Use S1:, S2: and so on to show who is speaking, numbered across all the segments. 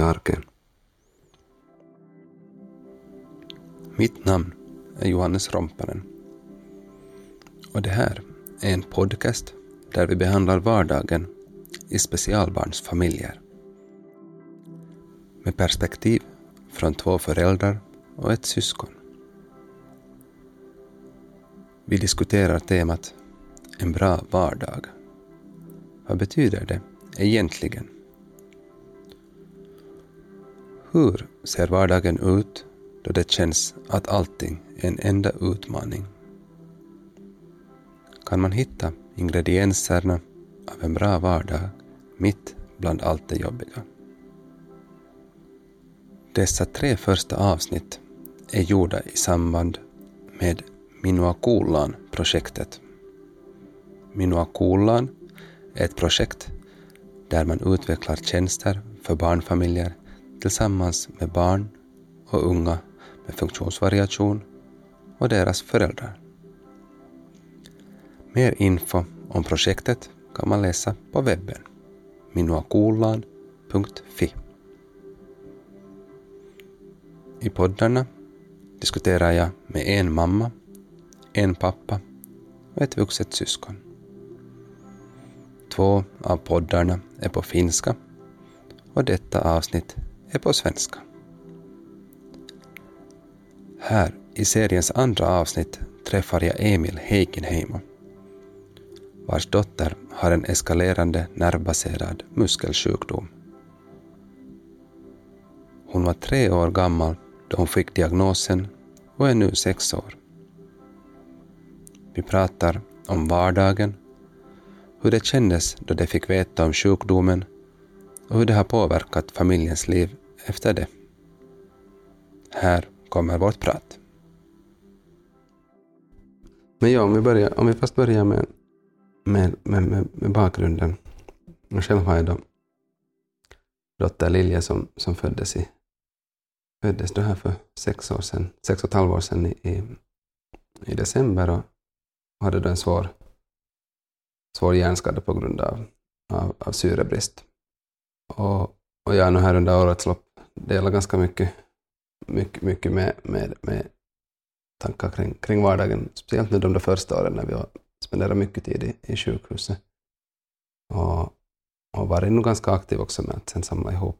S1: hej, Mitt namn är Johannes Romparen. Och det här är en podcast där vi behandlar vardagen i specialbarnsfamiljer. Med perspektiv från två föräldrar och ett syskon. Vi diskuterar temat En bra vardag. Vad betyder det egentligen? Hur ser vardagen ut då det känns att allting är en enda utmaning? Kan man hitta ingredienserna av en bra vardag mitt bland allt det jobbiga? Dessa tre första avsnitt är gjorda i samband med Minuakulan-projektet. Minuakulan är ett projekt där man utvecklar tjänster för barnfamiljer tillsammans med barn och unga med funktionsvariation och deras föräldrar. Mer info om projektet kan man läsa på webben minuakulan.fi. I poddarna diskuterar jag med en mamma, en pappa och ett vuxet syskon. Två av poddarna är på finska och detta avsnitt är på svenska. Här i seriens andra avsnitt träffar jag Emil Heikinheimo, vars dotter har en eskalerande nervbaserad muskelsjukdom. Hon var tre år gammal då hon fick diagnosen och är nu sex år. Vi pratar om vardagen, hur det kändes då de fick veta om sjukdomen och hur det har påverkat familjens liv efter det. Här kommer vårt prat. Men ja, om vi, börjar, om vi först börjar med, med, med, med, med bakgrunden. själv har jag då dotter Lilja som, som föddes, i, föddes då här för sex år sedan, sex och ett halvt år sedan i, i, i december och hade då en svår, svår hjärnskada på grund av, av, av syrebrist. Och, och jag har nu här under årets lopp delat ganska mycket, mycket, mycket med, med, med tankar kring, kring vardagen, speciellt nu de där första åren när vi har spenderat mycket tid i, i sjukhuset. Och, och varit nog ganska aktiv också med att sen samla ihop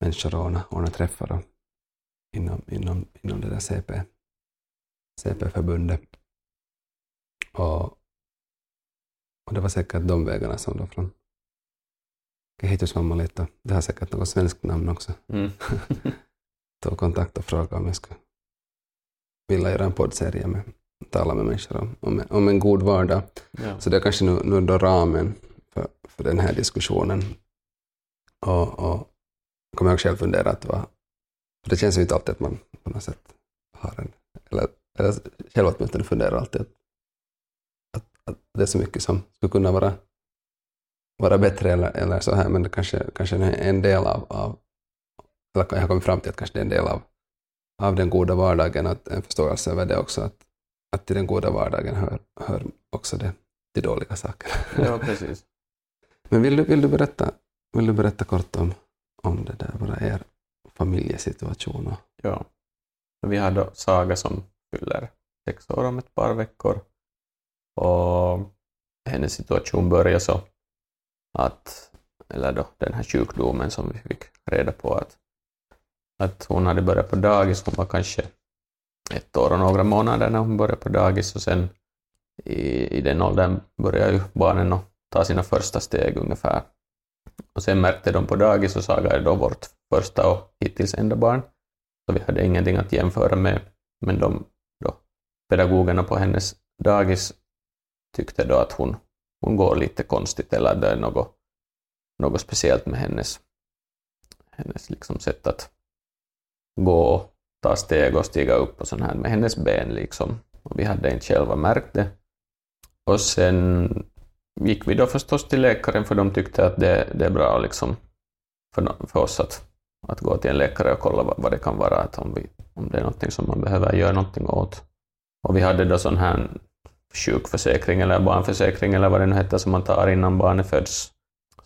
S1: människor och ordna, ordna träffar då, inom, inom, inom det där CP, CP-förbundet. Och, och det var säkert de vägarna som då från Kehitysvammalit, det har säkert något svenskt namn också, mm. tog kontakt och frågade om jag skulle vilja göra en poddserie med tala med människor om, om, om en god vardag. Ja. Så det är kanske nu, nu då ramen för, för den här diskussionen. Och, och kommer jag själv fundera att vad, för det känns ju inte alltid att man på något sätt har en, eller, eller själv åtminstone funderar alltid att, att, att, det är så mycket som skulle kunna vara, vara bättre eller, eller så här, men det kanske, kanske är en del av, av eller jag har kommit fram till att kanske det är en del av, av den goda vardagen, att en förståelse över det också, att, att till den goda vardagen hör, hör också det, de dåliga sakerna.
S2: Ja, precis.
S1: Men vill du, vill du, berätta, vill du berätta kort om, om det där, bara er familjesituation?
S2: Ja. Vi har då Saga som fyller sex år om ett par veckor. Och hennes situation började så att, eller då den här sjukdomen som vi fick reda på att, att hon hade börjat på dagis, hon var kanske ett år och några månader när hon började på dagis. Och sen i, i den åldern började ju barnen att ta sina första steg ungefär. Och sen märkte de på dagis och Saga är då vårt första och hittills enda barn, så vi hade ingenting att jämföra med, men de då, pedagogerna på hennes dagis tyckte då att hon, hon går lite konstigt eller det är något, något speciellt med hennes, hennes liksom sätt att gå ta steg och stiga upp och sånt här med hennes ben liksom. Och vi hade inte själva märkt det. Och sen gick vi då förstås till läkaren för de tyckte att det, det är bra liksom för, för oss att, att gå till en läkare och kolla vad, vad det kan vara, att om, vi, om det är någonting som man behöver göra någonting åt. Och vi hade då sån här sjukförsäkring eller barnförsäkring eller vad det nu heter som man tar innan barnet föds.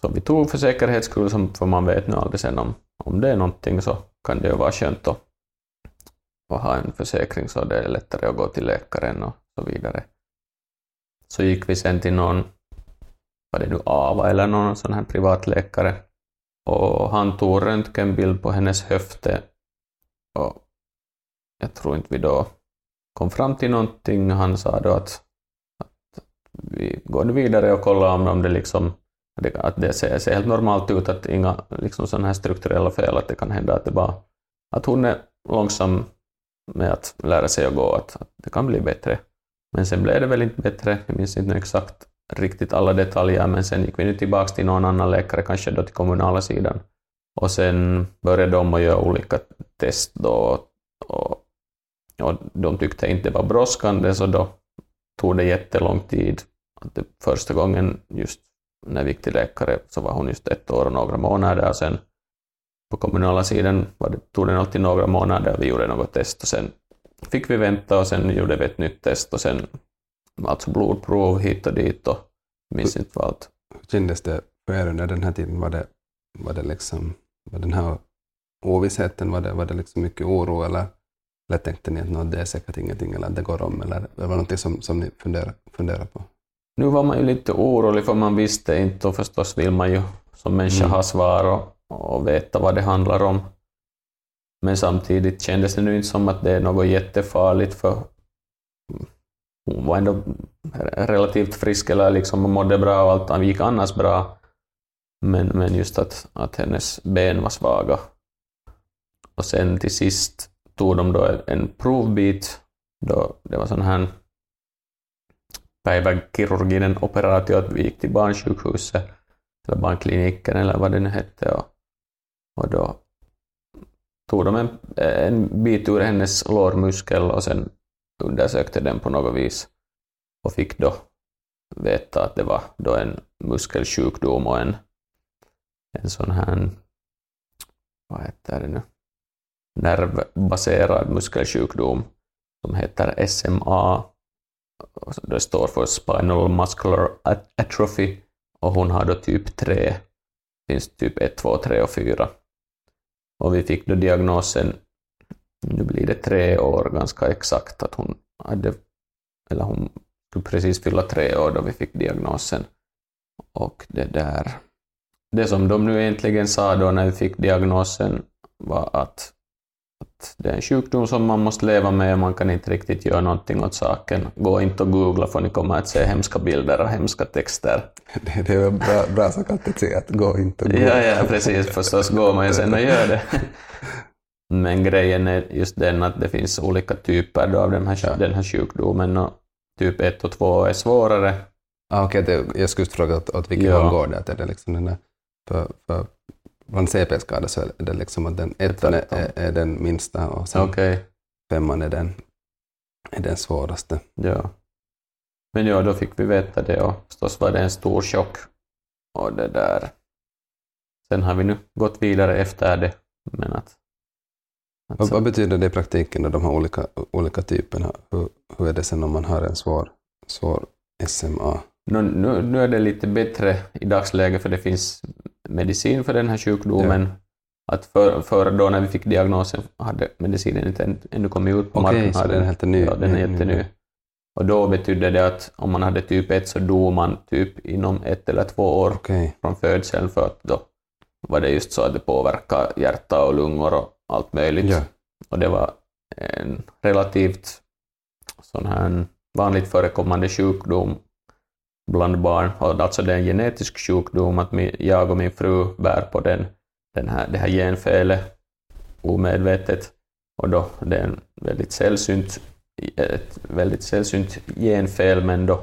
S2: Så vi tog för säkerhets skull, för man vet nu aldrig sen om, om det är någonting så kan det ju vara skönt att, att ha en försäkring så det är lättare att gå till läkaren och så vidare. Så gick vi sen till någon, var det nu AVA eller någon sån här privatläkare och han tog röntgenbild på hennes höfte och jag tror inte vi då kom fram till någonting. Han sa då att vi går nu vidare och kollar om, om det liksom att det ser, ser helt normalt ut, att inga liksom sådana här strukturella fel, att det kan hända att det bara att hon är långsam med att lära sig att gå, att, att det kan bli bättre. Men sen blev det väl inte bättre, jag minns inte exakt riktigt alla detaljer, men sen gick vi nu tillbaka till någon annan läkare, kanske då till kommunala sidan. Och sen började de att göra olika test då, och, och de tyckte inte det var brådskande, så då tog det jättelång tid. Att det första gången just när vi gick till läkare så var hon just ett år och några månader och sen på kommunala sidan var det, tog den alltid några månader. Vi gjorde något test och sen fick vi vänta och sen gjorde vi ett nytt test och sen alltså blodprov hit och dit och minns inte vad allt.
S1: Hur kändes det för er under den här tiden? Var det, var det liksom, var den här ovissheten, var det, var det liksom mycket oro eller, eller tänkte ni att "Nå, det är säkert ingenting eller att det går om eller det var någonting som, som ni funderar, funderar på?
S2: Nu var man ju lite orolig för man visste inte och förstås vill man ju som människa
S1: Mm.
S2: ha svar och, och veta vad det handlar om. Men samtidigt kändes det nu inte som att det är något jättefarligt för hon var ändå relativt frisk eller liksom mådde bra och allt gick annars bra. Men, men just att, att hennes ben var svaga. Och sen till sist tog de då en provbit. Då det var sån här päiväkirurginen operaatio, att vi gick till barnsjukhuset, eller barnkliniken eller vad det nu hette. Och, och då tog de en, en bit ur hennes lårmuskel och sen undersökte den på något vis och fick då veta att det var då en muskelsjukdom och en, en sån här, vad heter det nu, nervbaserad muskelsjukdom som heter SMA. Det står för Spinal Muscular Atrophy och hon har då typ 3. Det finns typ 1, 2, 3 och 4. Och vi fick då diagnosen, nu blir det tre år ganska exakt, att hon hade, eller hon skulle precis fylla tre år då vi fick diagnosen. Och det där, det som de nu egentligen sa då när vi fick diagnosen var att, att det är en sjukdom som man måste leva med, man kan inte riktigt göra någonting åt saken. Gå inte och googla för ni kommer att se hemska bilder och hemska texter.
S1: Det, det är väl bra, bra sak att säga att gå inte och gå.
S2: Ja, ja, precis. Förstås går man ju sen och gör det. Men grejen är just den att det finns olika typer av den här,
S1: Ja.
S2: den här sjukdomen och typ 1 och 2 är svårare.
S1: Ah, Okej, det- jag skulle fråga åt, åt vilket
S2: Ja.
S1: håll går det? Att är det liksom den där, för, för bland CP-skador så är det liksom att den ettan är, är, är den minsta och sen
S2: Okej,
S1: femman är den, är den svåraste.
S2: ja. Men ja, då fick vi veta det och förstås var det en stor chock. Och det där. Sen har vi nu gått vidare efter det. Men att... att
S1: Vad, vad betyder det i praktiken, då, de här olika, olika typerna? Hur, hur är det sen om man har en svår, svår SMA?
S2: Nu, nu, nu är det lite bättre i dagsläget för det finns medicin för den här sjukdomen. Att för, för då när vi fick diagnosen hade medicinen inte än, ännu kommit ut på
S1: Okej,
S2: marknaden.
S1: så den är helt ny.
S2: Ja, den är
S1: ny- ny-
S2: jätteny. Och då betydde det att om man hade typ 1 så dog man typ inom ett eller två år
S1: Okej,
S2: från födseln för att då var det just så att det påverkar hjärta och lungor och allt möjligt.
S1: ja.
S2: Och det var en relativt sån här vanligt förekommande sjukdom bland barn. Alltså det är en genetisk sjukdom, att jag och min fru bär på den, den här, det här genfelet omedvetet. Och då det är en väldigt sällsynt, ett väldigt sällsynt genfel, men då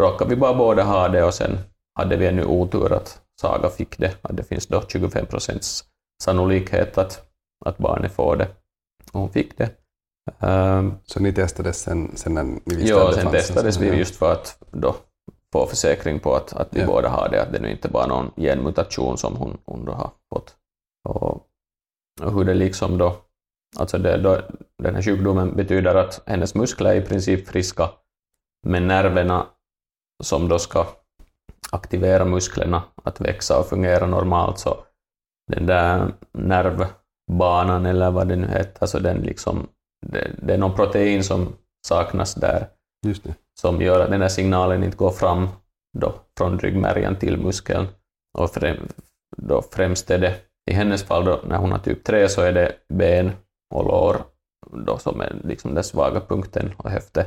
S2: råkar vi bara båda ha det och sen hade vi ännu otur att Saga fick det. Att det finns då 25 procents sannolikhet att, att barnet får det. Och hon fick det. Ehm,
S1: Så ni testades sen, sen när ni visste
S2: ja,
S1: att det
S2: sen
S1: fanns en
S2: testades
S1: sån
S2: vi just för att då få försäkring på att, att vi
S1: Ja.
S2: båda har det, att det nu inte bara är någon genmutation som hon, hon då har fått. Och, och hur det liksom då, alltså det, då, den här sjukdomen betyder att hennes muskler är i princip friska, men nerverna som då ska aktivera musklerna att växa och fungera normalt så den där nervbanan eller vad det nu heter, så den liksom, det, det är någon protein som saknas där
S1: Just det.
S2: Som gör att den där signalen inte går fram då, från ryggmärgen till muskeln. Och främ, då främst är det, i hennes fall då, när hon har typ 3 så är det ben och lår då, som är liksom den svaga punkten och höfte.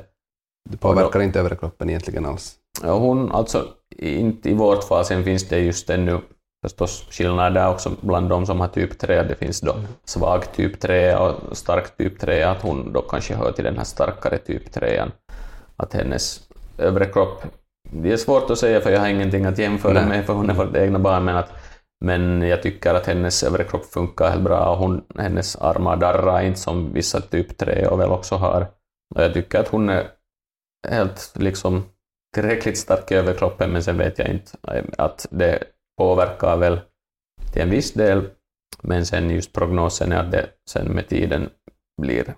S1: Det påverkar inte övre kroppen egentligen alls.
S2: Ja, hon, alltså inte i vårt fall, sen finns det just ännu förstås skillnader där också bland de som har typ 3. Det finns då svag typ 3 och stark typ 3, att hon då kanske hör till den här starkare typ 3. Att hennes övre kropp, det är svårt att säga för jag har ingenting att jämföra
S1: Nej.
S2: med för hon är vårt egna barn, men, att, men jag tycker att hennes övre kropp funkar helt bra och hon, hennes armar darrar inte som vissa typ 3 och väl också har. Och jag tycker att hon är helt liksom tillräckligt stark i överkroppen, men sen vet jag inte att det påverkar väl till en viss del, men sen just prognosen är att det sen med tiden blir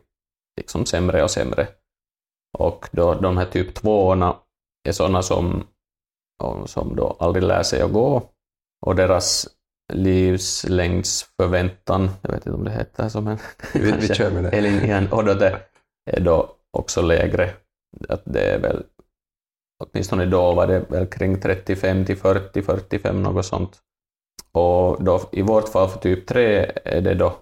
S2: liksom sämre och sämre. Och då de här typ 2 är sådana som, som då aldrig lär sig att gå och deras livslängdsförväntan, jag vet inte om det heter som en
S1: Vi, vi kör med det.
S2: Elin odote är då också lägre. Att det är väl, åtminstone då var det väl kring 35 till 40, 45 något sånt. Och då, i vårt fall för typ 3 är det då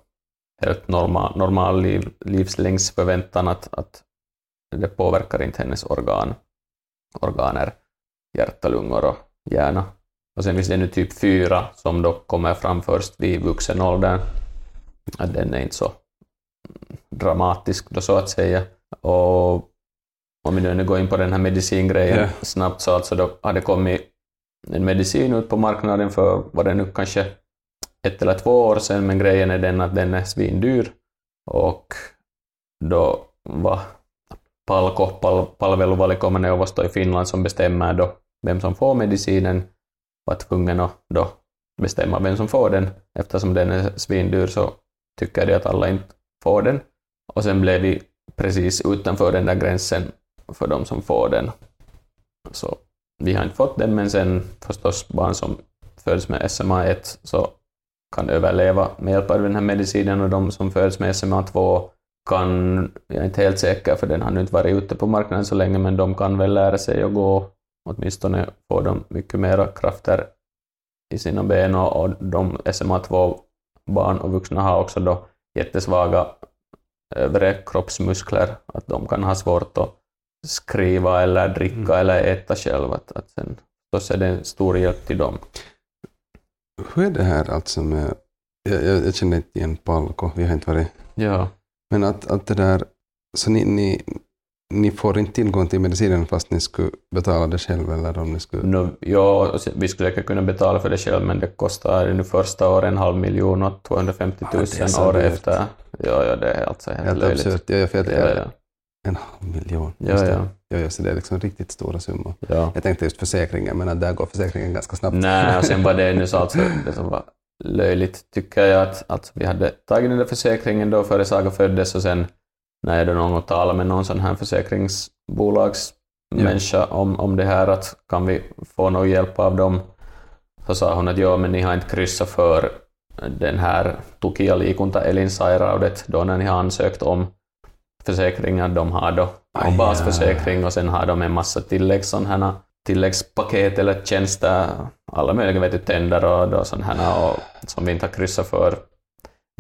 S2: helt normal, normal liv, livslängdsförväntan att, att det påverkar inte hennes organ, organer, hjärta, lungor och hjärna. Och sen finns det nu typ 4 som då kommer fram först vid vuxen ålder. Den är inte så dramatisk då så att säga. Och om vi nu går in på den här medicingrejen
S1: Ja.
S2: snabbt så alltså då har det kommit en medicin ut på marknaden för vad det nu kanske ett eller två år sedan, men grejen är den att den är svindyr och då var Palko, pal, palveluvalikoimaneuvosto i Finland som bestämmer då vem som får medicinen var tvungen att då bestämma vem som får den. Eftersom den är svindyr så tycker de att alla inte får den. Och sen blev vi precis utanför den där gränsen för de som får den. Så vi har inte fått den, men sen förstås barn som föds med SMA1 så kan överleva med hjälp av den här medicinen och de som föds med SMA2 kan, jag är inte helt säker för den har nu inte varit ute på marknaden så länge, men de kan väl lära sig att gå, åtminstone får de mycket mera krafter i sina ben och, och de SMA2 barn och vuxna har också då jättesvaga övre kroppsmuskler, att de kan ha svårt att skriva eller dricka
S1: Mm.
S2: eller äta själv. Att, att sen, så är det en stor hjälp till dem.
S1: Hur är det här alltså med, jag, jag, jag känner inte igen Palko, vi har inte varit,
S2: Ja.
S1: Men att, att det där, så ni, ni, ni får inte tillgång till medicinen fast ni skulle betala det själv eller om ni skulle,
S2: Nu, ja, sen- vi skulle säkert kunna betala för det själv, men det kostar nu första året en halv miljon och 250
S1: Ja,
S2: 000
S1: det är så
S2: året
S1: dyrt.
S2: efter. Ja, ja, det är alltså helt,
S1: helt
S2: löjligt.
S1: absurt. Ja, för att,
S2: Ja, ja.
S1: En halv miljon.
S2: Ja,
S1: det.
S2: ja.
S1: Ja, ja, så det är liksom riktigt stora summor.
S2: ja.
S1: Jag tänkte just försäkringen, men där går försäkringen ganska snabbt.
S2: Nej, och sen var det ännu så alltså, det som var löjligt tycker jag att, att vi hade tagit den där försäkringen då före Saga föddes och sen när jag då någon gång talade med någon sån här försäkringsbolagsmänniska om, om det här att kan vi få någon hjälp av dem? Så sa hon att ja men ni har inte kryssat för den här Tukia liikunta elinsairaudet då när ni har ansökt om försäkringar. De har då en basförsäkring och sen har de en massa tillägg, här, tilläggspaket eller tjänster, alla möjliga vet du, tänder och då sån här och, som vi inte har kryssat för.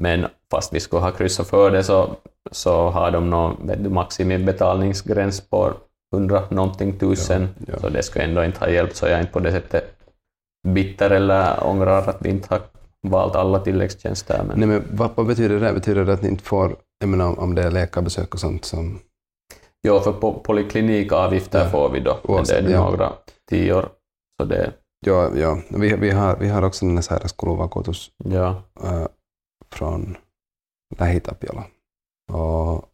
S2: Men fast vi skulle ha kryssat för det så, så har de någon vet du, maximibetalningsgräns på 100 någonting tusen.
S1: Ja, ja.
S2: Så det skulle ändå inte ha hjälpt, så jag är inte på det sättet bitter eller ångrar att vi inte har valt alla tilläggstjänster. Men
S1: Nej, men vad, vad betyder det? Betyder det att ni inte får, jag menar om det är läkarbesök och sånt som...
S2: Jo, för po- poliklinikavgifter
S1: Ja.
S2: får vi då, men det
S1: Oavsett,
S2: är
S1: ja.
S2: några tior. Så det,
S1: Ja, ja. Vi, vi, har, vi har också den här skuluvakuutus
S2: ja.
S1: äh, från Lähi-Tapiola. Och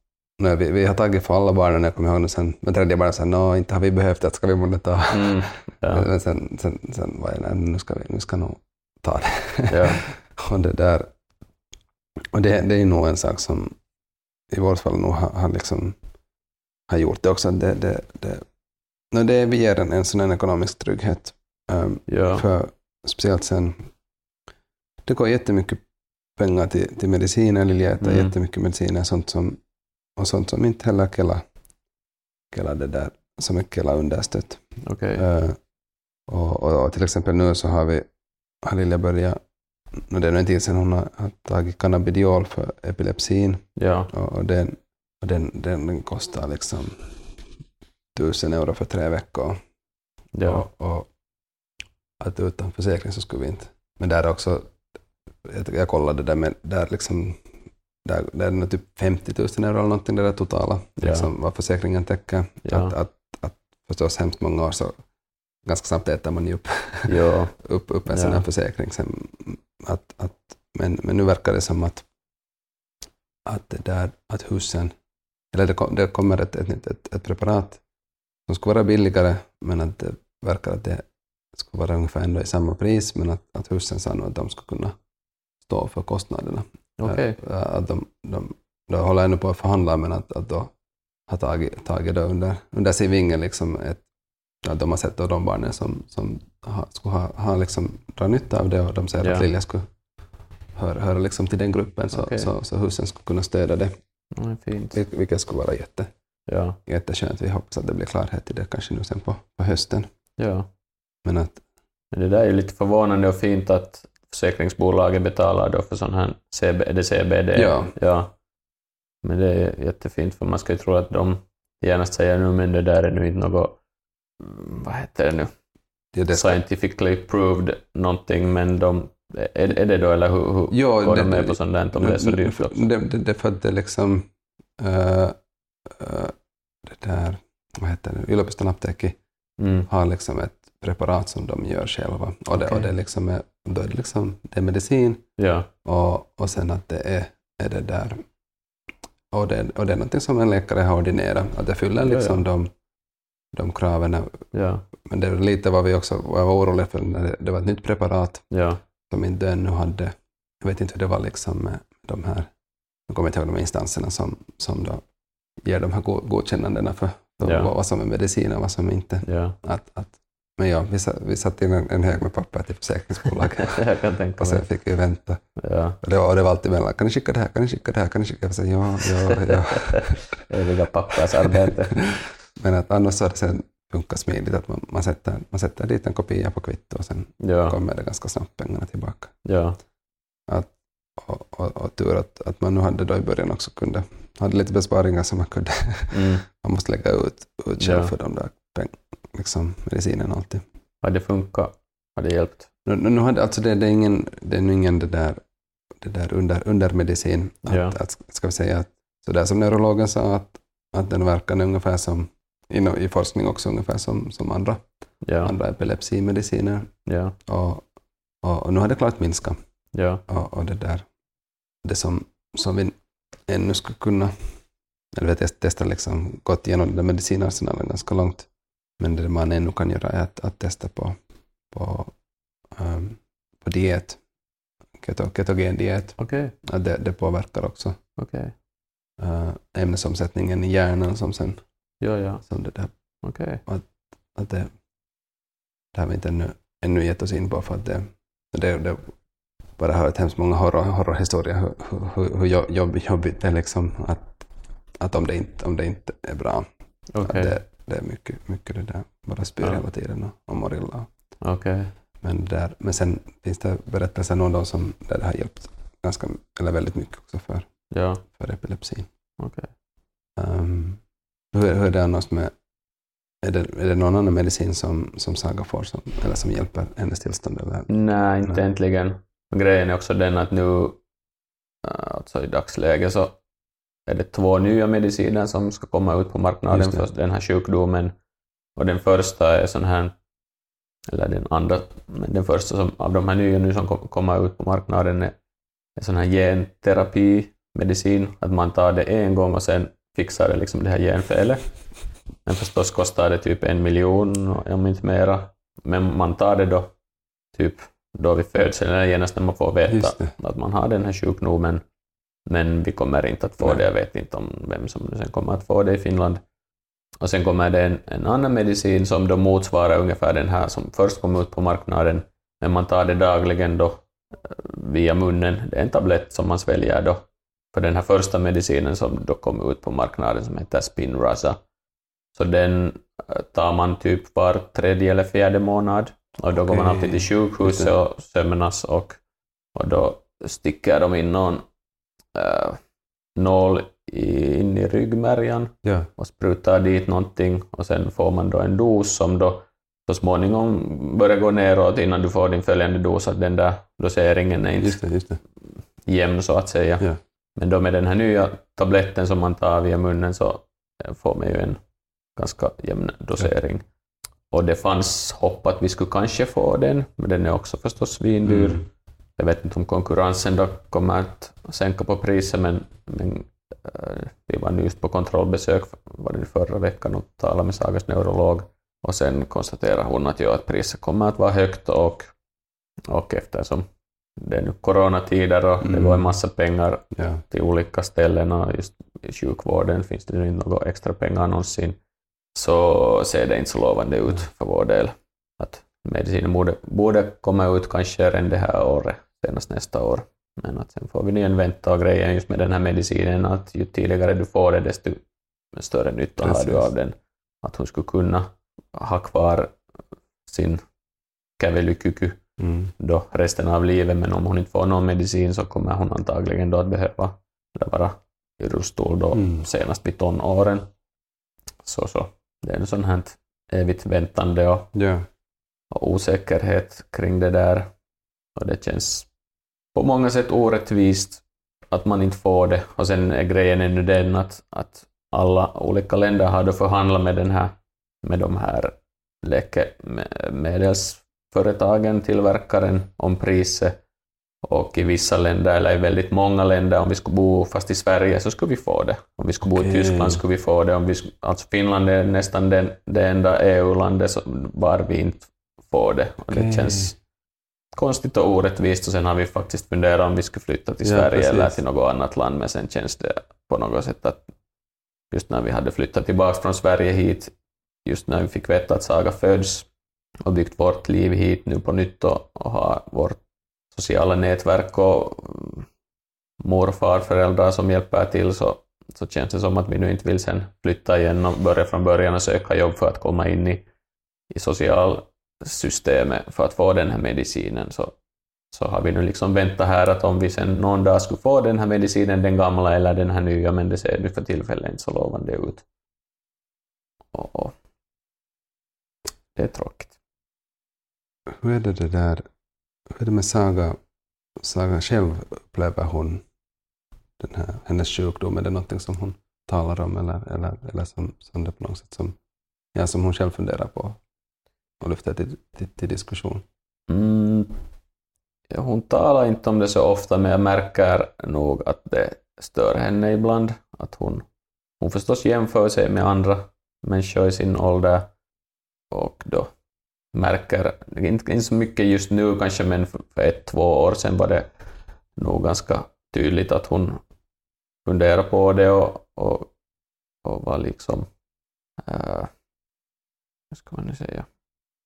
S1: nej, vi, vi har tagit för alla barnen, jag kommer ihåg det sen, men tredje barnet sa nå inte har vi behövt det, ska vi månne ta.
S2: Mm, ja.
S1: Men sen, sen, sen var jag nej, nu ska vi nu ska nog ta det.
S2: ja.
S1: och det där, och det, det är nog en sak som i vårt fall nog har, har, liksom, har gjort det också. Det, det, det, no, det ger en, en här ekonomisk trygghet Um,
S2: Ja.
S1: För speciellt sen, det går jättemycket pengar till, till mediciner, Lilja äter
S2: Mm.
S1: jättemycket mediciner sånt som, och sånt som inte heller Kela, Kela det där, som är Kela understött.
S2: Okej.
S1: Eh, och, och, och till exempel nu så har vi, har Lilja börjat, och det är en tid sedan hon har, har tagit cannabidiol för epilepsin
S2: Ja.
S1: och, och, den, och den, den, den kostar liksom tusen euro för tre veckor.
S2: Ja.
S1: Och, och att utan försäkring så skulle vi inte. Men där är också, jag, jag kollade där, men där liksom, där, där är det typ 50 000 euro eller någonting det där totala,
S2: Ja.
S1: liksom, vad försäkringen täcker.
S2: Ja.
S1: Att, att, att förstås hemskt många år så ganska snabbt äter man ju upp,
S2: Ja.
S1: upp, upp en sån
S2: Ja.
S1: här försäkring. Sen, att, att, men, men nu verkar det som att, att, det där, att husen, eller det, kom, det kommer ett, ett, ett, ett preparat som skulle vara billigare, men att det verkar att det skulle vara ungefär ändå i samma pris, men att, att husen sa att de skulle kunna stå för kostnaderna. Äh, Att de, de, de håller ännu på att förhandla, men att, att då har tagit, tagit då under, under sin vinge liksom ett, att de har sett de barnen som, som ha, skulle ha, ha liksom, dra nytta av det och de säger
S2: Ja.
S1: att Lilja skulle höra, höra liksom till den gruppen så,
S2: Okej.
S1: så, så husen skulle kunna stödja det,
S2: Ja, fint.
S1: vil- vilket skulle vara jätte,
S2: Ja.
S1: jätteskönt. Vi hoppas att det blir klarhet i det kanske nu sen på, på hösten.
S2: Ja.
S1: Men att,
S2: Men det där är ju lite förvånande och fint att försäkringsbolaget betalar då för sån här CB, är det CBD.
S1: Ja.
S2: ja. Men det är jättefint för man ska ju tro att de genast säger nu men det där är nu inte något, mm, vad heter det nu,
S1: det är det,
S2: scientifically proved någonting men de, är, är det då eller hur, hur
S1: Ja,
S2: går
S1: det-
S2: de med på sånt där om det är så dyrt också?
S1: Det, det, det för att det liksom, äh, äh, det där, vad heter det, yliopiston apteekki
S2: Mm.
S1: har liksom ett preparat som de gör själva. Och det, och det, liksom är, då är det, liksom, det är medicin
S2: Ja,
S1: och, och sen att det är, är det där, och det, och det är någonting som en läkare har ordinerat, att det fyller
S2: Ja, ja.
S1: liksom de, de kraven.
S2: ja,
S1: Men det är lite vad vi också var oroliga för när det, det var ett nytt preparat
S2: ja,
S1: som inte ännu hade, jag vet inte hur det var liksom med de här, jag kommer inte ihåg de här instanserna som, som då ger de här go- godkännandena för, för
S2: Ja.
S1: vad, som är medicin och vad som inte.
S2: ja.
S1: Att, att, men ja, vi, vi satte in en, en hög med papper till försäkringsbolaget och sen fick vi vänta.
S2: Ja.
S1: Och det var, och det var alltid mellan, kan ni skicka det här, kan ni skicka det här, kan ni skicka? Jag sa ja, ja, ja.
S2: Eviga pappersarbete.
S1: Men att annars så har det sen funkat smidigt att man, man, sätter, man sätter dit en kopia på kvitto och sen
S2: Ja,
S1: kommer det ganska snabbt pengarna tillbaka.
S2: ja,
S1: och, och, och tur att, att man nu hade då i början också kunde, hade lite besparingar som man kunde,
S2: mm.
S1: man måste lägga ut, ut själv
S2: Ja.
S1: för de där peng, liksom, medicinerna alltid.
S2: Har det funkat? Har det hjälpt?
S1: Nu, nu hade, alltså det, det är ingen, det är ingen det där, det där under, undermedicin, att,
S2: Ja.
S1: att, ska vi säga att, så där som neurologen sa, att, att den verkar ungefär som, inom, i forskning också ungefär som, som andra,
S2: Ja,
S1: andra epilepsimediciner.
S2: ja,
S1: Och, och, och nu har det klart minskat.
S2: ja,
S1: och, och det där, det som, som vi ännu skulle kunna, eller vi har test, testat liksom, gått igenom den medicinarsenalen ganska långt, men det man ännu kan göra är att, att testa på, på, um, på diet, keto, ketogen diet,
S2: okej,
S1: att det, det påverkar också
S2: okej.
S1: uh, ämnesomsättningen i hjärnan som sen,
S2: Ja, ja,
S1: som det där,
S2: okej.
S1: att det, det har vi inte ännu, ännu gett oss in på för att det, det, det bara hört hemskt många horror, horrorhistorier hur, hur, hur jobb, jobb, jobbigt det är liksom att, att om, det inte, om det inte är bra. Att
S2: Okej,
S1: det, det är mycket, mycket det där, bara spyr
S2: Ja.
S1: hela tiden och, och mår illa.
S2: okej.
S1: Men, där, men sen finns det berättelser någon dag som där det har hjälpt ganska, eller väldigt mycket också för,
S2: Ja,
S1: för epilepsin.
S2: okej.
S1: Um, hur, hur är det annars med, är det, är det någon annan medicin som, som Saga får som, eller som hjälper hennes tillstånd? Eller?
S2: Nej, inte
S1: Nej.
S2: äntligen. Och Grejen är också den att nu, äh, alltså i dagsläget så är det två nya mediciner som ska komma ut på marknaden för den här sjukdomen. Och den första är sån här, eller den andra, men den första som, av de här nya nu som kom- kommer ut på marknaden är, är sån här genterapimedicin, att man tar det en gång och sen fixar det liksom det här genfelet. Men förstås kostar det typ en miljon, om inte mera. Men man tar det då typ då vid födseln, eller genast när man får veta att man har den här sjukdomen. Men vi kommer inte att få
S1: Nej.
S2: det. Jag vet inte om vem som sen kommer att få det i Finland. Och sen kommer det en, en annan medicin som då motsvarar ungefär den här som först kom ut på marknaden, men man tar det dagligen då eh, via munnen. Det är en tablett som man sväljer då för den här första medicinen som då kom ut på marknaden som heter Spinraza. Så den eh, tar man typ var tredje eller fjärde månad och då går man alltid till sjukhuset och sömnas och, och då sticker de in någon äh, nål in i ryggmärgen
S1: Ja.
S2: och sprutar dit någonting och sen får man då en dos som då så småningom börjar gå neråt innan du får din följande dos, att den där doseringen är inte
S1: Just det, just det.
S2: jämn så att säga.
S1: Ja.
S2: Men då med den här nya tabletten som man tar via munnen så eh, får man ju en ganska jämn dosering. Och det fanns hopp att vi skulle kanske få den, men den är också förstås svindyr.
S1: Mm.
S2: Jag vet inte om konkurrensen då kommer att sänka på priset, men, men eh, vi var nyss på kontrollbesök var det förra veckan och talade med Sagas neurolog och sen konstaterade hon att, ja, att priset kommer att vara högt och, och eftersom det är nu coronatider och det
S1: Mm.
S2: går en massa pengar
S1: Ja.
S2: till olika ställen och just i sjukvården finns det ju inte några extra pengar någonsin, så ser det inte så lovande ut för vår del. Att medicinen borde, borde komma ut kanske redan det här året, senast nästa år. Men att sen får vi igen vänta och grejen just med den här medicinen att ju tidigare du får det desto större nytta har du
S1: Precis.
S2: av den. Att hon skulle kunna ha kvar sin kävelykyky
S1: Mm.
S2: då resten av livet, men om hon inte får någon medicin så kommer hon antagligen då att behöva vara i rullstol då
S1: Mm.
S2: senast vid tonåren. Så, så. Det är en sån här evigt väntande och,
S1: Ja.
S2: och osäkerhet kring det där. Och det känns på många sätt orättvist att man inte får det. Och sen är grejen ännu den att, att alla olika länder har då förhandlat med den här med de här läkemedelsföretagen, tillverkaren, om priset. Och i vissa länder, eller i väldigt många länder, om vi skulle bo fast i Sverige så skulle vi få det. Om vi skulle bo i
S1: Okej.
S2: Tyskland skulle vi få det. Om vi, alltså Finland är nästan den, det enda EU-landet var vi inte får det. Och det
S1: Okej.
S2: känns konstigt och orättvist och sen har vi faktiskt funderat om vi skulle flytta till
S1: Ja,
S2: Sverige
S1: precis.
S2: eller till något annat land, men sen känns det på något sätt att just när vi hade flyttat tillbaka från Sverige hit, just när vi fick veta att Saga föds och byggt vårt liv hit nu på nytt och, och har vårt sociala nätverk och mm, morfar, föräldrar och som hjälper till så, så känns det som att vi nu inte vill sen flytta igen och börja från början och söka jobb för att komma in i, i socialsystemet för att få den här medicinen. Så, så har vi nu liksom väntat här att om vi sen någon dag skulle få den här medicinen, den gamla eller den här nya, men det ser nu för tillfället inte så lovande ut. Och, och det är tråkigt.
S1: Hur är det, det där, hur är det med Saga? Saga själv upplever hon den här, hennes sjukdom? Är det någonting som hon talar om eller, eller, eller som, som det på något sätt som, ja, som hon själv funderar på och lyfter till, till, till diskussion?
S2: Mm. Ja, Hon talar inte om det så ofta, men jag märker nog att det stör henne ibland. Att hon, hon förstås jämför sig med andra människor i sin ålder och då märker, inte, inte så mycket just nu kanske, men för, ett, två år sedan var det nog ganska tydligt att hon funderar på det och, och, och var liksom, äh, hur ska man nu säga,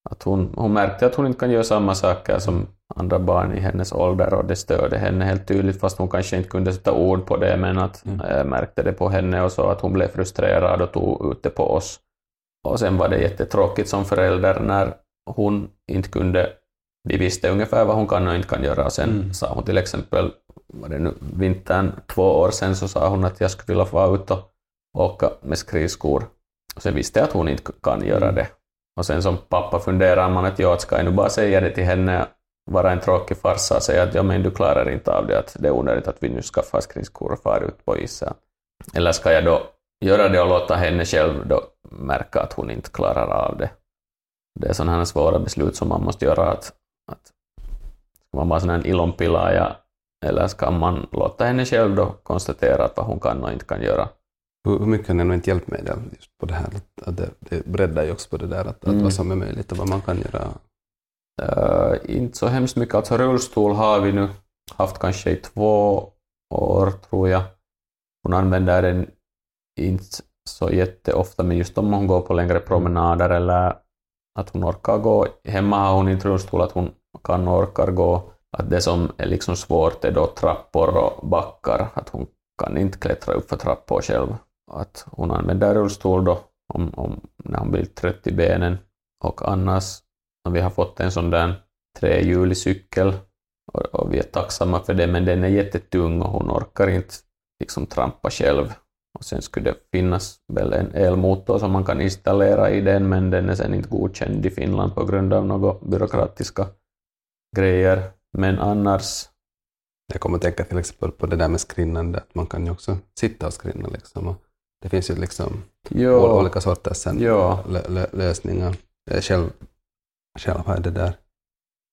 S2: att hon, hon märkte att hon inte kan göra samma saker som andra barn i hennes ålder och det störde henne helt tydligt fast hon kanske inte kunde sätta ord på det men att
S1: Mm.
S2: jag märkte det på henne och så att hon blev frustrerad och tog ut det på oss. Och sen var det jättetråkigt som förälder när hon inte kunde, vi visste ungefär vad hon kan och inte kan göra sen
S1: Mm.
S2: sa hon till exempel, var det nu vintern två år sedan så sa hon att jag skulle vilja få vara ute och åka med skridskor. Och sen visste jag att hon inte kan göra
S1: Mm.
S2: det. Och sen som pappa funderar man att jag ska jag nu bara säga det till henne, vara en tråkig farsa och säga att ja, men du klarar inte av det, att det är onödigt att vi nu skaffar skridskor och far ut på isen. Eller ska jag då göra det och låta henne själv då märka att hon inte klarar av det? Det är sådana här svåra beslut som man måste göra. Att, att ska man vara sån här ilonpilaaja eller ska man låta henne själv då konstatera att vad hon kan och inte kan göra?
S1: Hur, hur mycket nog inte hjälpmedel just på det här? Att, att det, det breddar ju också på det där att,
S2: Mm.
S1: att vad som är möjligt och vad man kan göra.
S2: Uh, inte så hemskt mycket. Alltså rullstol har vi nu haft kanske i två år, tror jag. Hon använder den inte så jätteofta, men just om hon går på längre promenader eller att hon orkar gå. Hemma har hon inte rullstol att hon kan och orkar gå. Att det som är liksom svårt är då trappor och backar, att hon kan inte klättra upp för trappor själv. Att hon använder rullstol då om, om, när hon blir trött i benen. Och annars, vi har fått en sån där trehjulig cykel och, och vi är tacksamma för det, men den är jättetung och hon orkar inte liksom trampa själv. Och sen skulle det finnas väl en elmotor som man kan installera i den, men den är sen inte godkänd i Finland på grund av några byråkratiska grejer. Men annars...
S1: Jag kommer att tänka till exempel på det där med skrinnande, att man kan ju också sitta och skrinna. Liksom. Och det finns ju liksom
S2: Jo,
S1: olika sorters lösningar. Jag själv, själv har det där,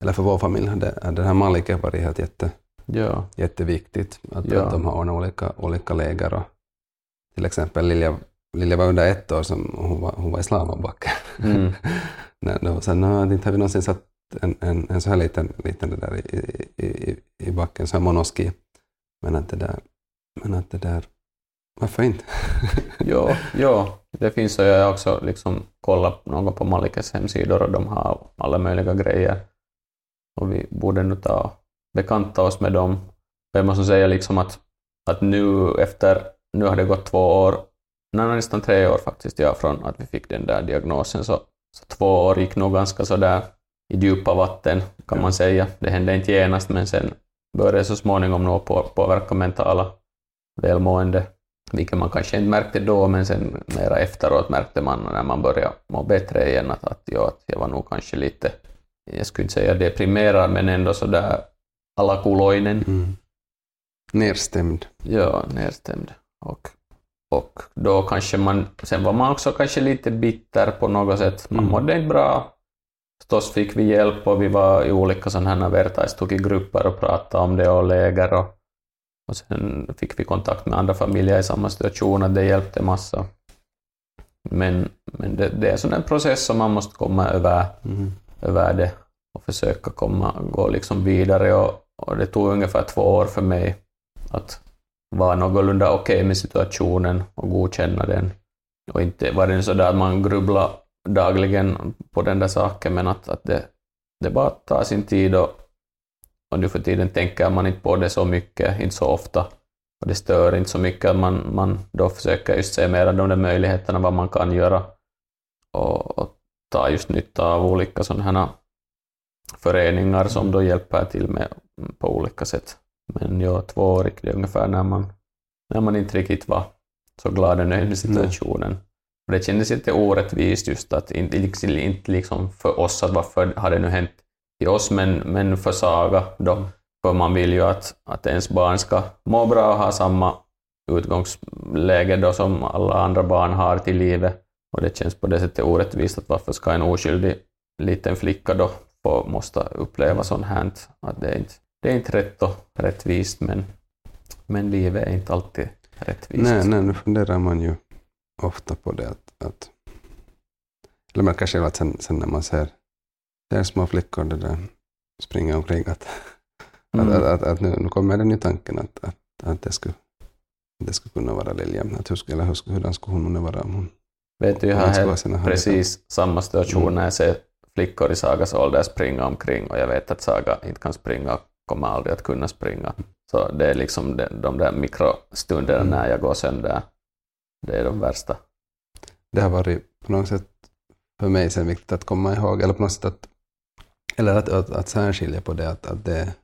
S1: eller för vår familj hade, hade den här Malike varit helt jätte,
S2: ja,
S1: jätteviktigt. Att,
S2: Ja.
S1: att de har ordnat olika, olika läger. Och, till exempel Lilja, Lilja var under ett år som hon var, hon var i slalombacken.
S2: mm,
S1: sen, "Nå, inte har vi någonsin satt en, en, en så här liten, liten det där i, i, i, backen, så här monoski. Men att det där, men att det där, varför inte?
S2: ja, ja, det finns så jag har också liksom kollat något på Malikes hemsidor och de har alla möjliga grejer. Och vi borde nu ta och bekanta oss med dem. Jag måste säga liksom att, att nu efter, nu har det gått två år, nej, nästan tre år faktiskt, ja, från att vi fick den där diagnosen, så, så två år gick nog ganska sådär i djupa vatten, kan
S1: Ja.
S2: man säga. Det hände inte genast, men sen började så småningom på, påverka mentala välmående, vilket man kanske inte märkte då, men sen mera efteråt märkte man när man började må bättre igen att, att, ja, att jag var nog kanske lite, jag skulle inte säga deprimerad, men ändå sådär alakuloinen.
S1: Mm. Nerstämd.
S2: Ja, nedstämd. Och, och då kanske man, sen var man också kanske lite bitter på något sätt. Man
S1: Mm.
S2: mådde inte bra. Förstås fick vi hjälp och vi var i olika sådana här Vertais tog i grupper och pratade om det och läger och, och sen fick vi kontakt med andra familjer i samma situation och det hjälpte massa. Men, men det, det är en sån process som man måste komma över
S1: Mm.
S2: över det och försöka komma, gå liksom vidare och, och det tog ungefär två år för mig att vara någorlunda okej med situationen och godkänna den. Och inte var det sådär att man grubblar dagligen på den där saken men att, att det, det bara tar sin tid och, och nu för tiden tänker man inte på det så mycket, inte så ofta. Och det stör inte så mycket att man, man då försöker just se mer av de där möjligheterna vad man kan göra och, och ta just nytta av olika sådana här föreningar som då hjälper till med på olika sätt. Men ja, två år gick det ungefär när man, när man inte riktigt var så glad och nöjd med situationen. Och det kändes lite orättvist just att inte, liksom- inte liksom för oss att varför har det nu hänt till oss, men, men för Saga då. För man vill ju att, att ens barn ska må bra och ha samma utgångsläge då som alla andra barn har till livet. Och det känns på det sättet orättvist att varför ska en oskyldig liten flicka då få, måste uppleva sånt här. Att det, är inte, det är inte rätt och rättvist, men, men livet är inte alltid rättvist.
S1: Nej, nej, nu funderar man ju ofta på det att, att eller märker själv att sen, sen när man ser, ser små flickor det där springa omkring att,
S2: Mm.
S1: att, att, att nu, nu kommer den ju tanken att, att, att det, skulle, det skulle kunna vara Lilja. Att hur, skulle- eller hur, skulle- hurdan skulle hon vara om hon
S2: Vet du, jag har precis samma situation
S1: Mm.
S2: när jag ser flickor i Sagas ålder springa omkring och jag vet att Saga inte kan springa kommer aldrig att kunna springa. Så det är liksom de, de där mikrostunderna
S1: Mm.
S2: när jag går sönder. Det är de värsta.
S1: det har varit på något sätt för mig sen viktigt att komma ihåg, eller på något sätt att, eller att, att, att särskilja på det, att, att, det,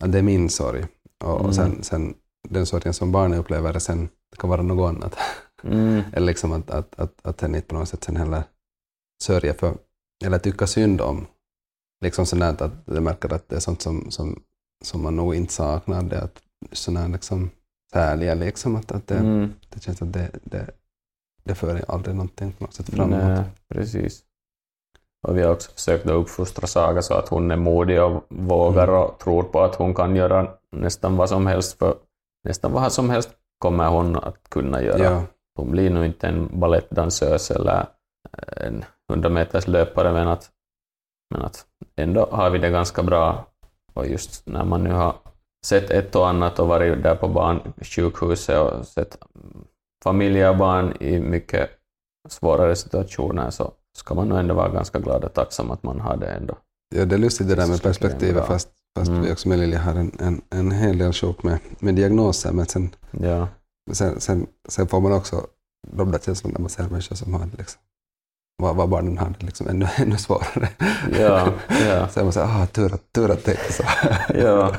S1: att det är min sorg. Och,
S2: Mm.
S1: och sen, sen den sorgen som barnet upplever, sen det kan vara något annat.
S2: Mm.
S1: eller liksom att, att, att, att den inte på något sätt sen heller sörjer för, eller tycka synd om. Liksom sådär att jag märker att det är sånt som, som, som man nog inte saknar, det att sådana liksom särliga liksom, att, att det,
S2: Mm.
S1: det känns att det, det, det för aldrig någonting på något sätt framåt.
S2: Nej, precis. Och vi har också försökt att uppfostra Saga så att hon är modig och vågar
S1: Mm.
S2: och tror på att hon kan göra nästan vad som helst. För nästan vad som helst kommer hon att kunna göra.
S1: Ja,
S2: Hon blir nog inte en balettdansös eller en 100 meters löpare men att, men att ändå har vi det ganska bra. Och just när man nu har sett ett och annat och varit där på barnsjukhuset och sett familjer och barn i mycket svårare situationer så ska man nog ändå vara ganska glad och tacksam att man har det ändå.
S1: Ja, det är lustigt det där med perspektivet fast, fast
S2: Mm.
S1: vi också med Lilja har en, en, en hel del sjok med, med diagnoser men sen,
S2: Ja,
S1: sen, sen, sen får man också de där känslorna när man ser människor som har det liksom, vad, vad barnen har det liksom ännu, ännu svårare.
S2: ja, ja.
S1: Så är man såhär, ah, tur tur att det är så.
S2: Ja,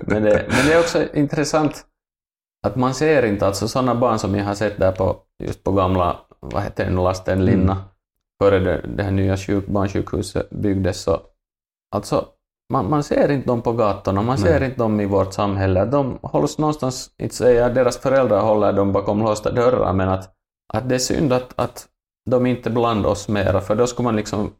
S2: men det, men det är också intressant att man ser inte, alltså sådana barn som jag har sett där på, just på gamla, vad heter det nu, lasten Linna,
S1: Mm.
S2: före det, det här nya sjuk, barnsjukhuset byggdes, så alltså man, man ser inte dem på gatorna, man ser
S1: Nej.
S2: inte dem i vårt samhälle. De hålls någonstans, inte säger jag, deras föräldrar håller dem bakom låsta dörrar, men att, att det är synd att, att de inte bland oss mera, för då skulle man liksom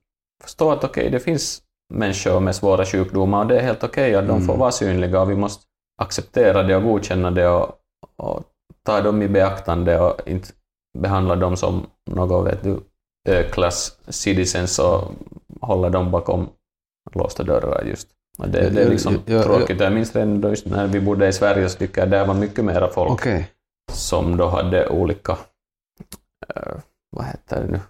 S2: förstå att okej, det finns människor med svåra sjukdomar och det är helt okej att de
S1: Mm.
S2: får vara synliga och vi måste acceptera det och godkänna det och, och ta dem i beaktande och inte behandla dem som något, vet du, ö-klass citizens och hålla dem bakom låsta dörrar just. Och det, det är liksom
S1: ja, ja,
S2: tråkigt. Jag minns redan när vi bodde i Sverige så tycker jag det var mycket mera folk
S1: Okej,
S2: som då hade olika, eh, vad heter det nu,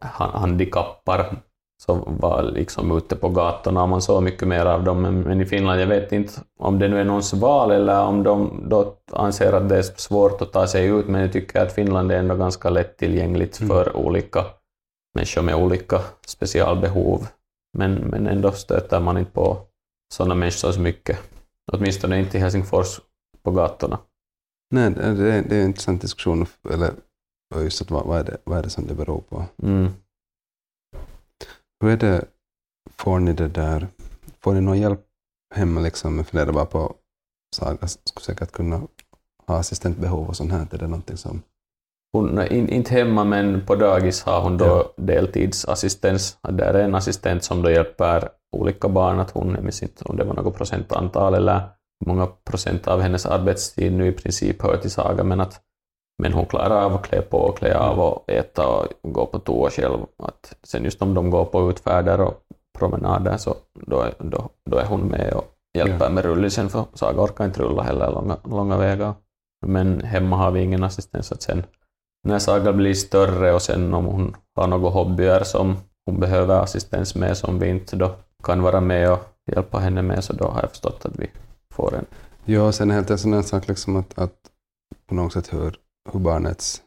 S2: Ha- handikappar som var liksom ute på gatorna och man såg mycket mer av dem. Men, men i Finland, jag vet inte om det nu är någons val eller om de då anser att det är svårt att ta sig ut, men jag tycker att Finland är ändå ganska lättillgängligt
S1: Mm.
S2: för olika människor med olika specialbehov. Men, men ändå stöter man inte på sådana människor så mycket. Åtminstone inte i Helsingfors på gatorna.
S1: nej det, det är- det är en intressant diskussion, eller och just att vad, vad, är det, vad är det som det beror på?
S2: Mm.
S1: Hur är det, får ni det där, får ni någon hjälp hemma liksom? Jag funderar bara på, Saga skulle säkert kunna ha assistentbehov och sånt här, är det någonting som,
S2: Hon, in, inte hemma, men på dagis har hon då
S1: Ja.
S2: deltidsassistens. Där är en assistent som då hjälper olika barn. Att hon, jag minns inte om det var något procentantal eller hur många procent av hennes arbetstid nu i princip hör till Saga, men att men hon klarar av att klä på och klä av och äta och gå på toa själv. Att sen just om de går på utfärder och promenader så då är, då, då är hon med och hjälper
S1: Ja.
S2: med rullisen för Saga orkar inte rulla heller långa, långa vägar. Men hemma har vi ingen assistens. Att sen när Saga blir större och sen om hon har några hobbyer som hon behöver assistens med som vi inte då kan vara med och hjälpa henne med så då har jag förstått att vi får en.
S1: Ja, sen är helt en sån sak liksom att, att på något sätt hur, hur barnets,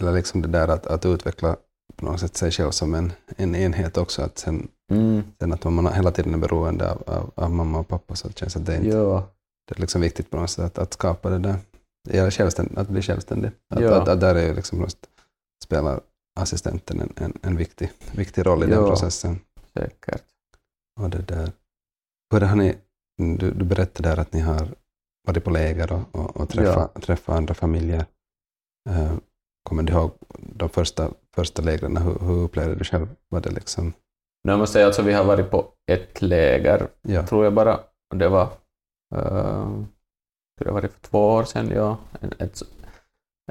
S1: eller liksom det där att, att utveckla på något sätt sig själv som en, en enhet också. Att sen,
S2: Mm.
S1: sen att man hela tiden är beroende av, av, av mamma och pappa så känns att det är, inte,
S2: Ja.
S1: det är liksom viktigt på något sätt att, att skapa det där. Eller att bli självständig. Att,
S2: Ja.
S1: att, att där är ju liksom just, spelar assistenten en, en, en viktig, viktig roll i den
S2: Ja.
S1: processen.
S2: Säkert.
S1: Och det där. Hur har ni, du, du berättade där att ni har varit på läger och, och, och träffa, träffa andra familjer. Eh, kommer du ihåg de första, första lägren? Hur, hur upplevde du själv? Var det liksom,
S2: Nu måste jag säga alltså, vi har varit på ett läger,
S1: ja,
S2: tror jag bara. Det var, uh, det varit för två år sedan, ja. Ett,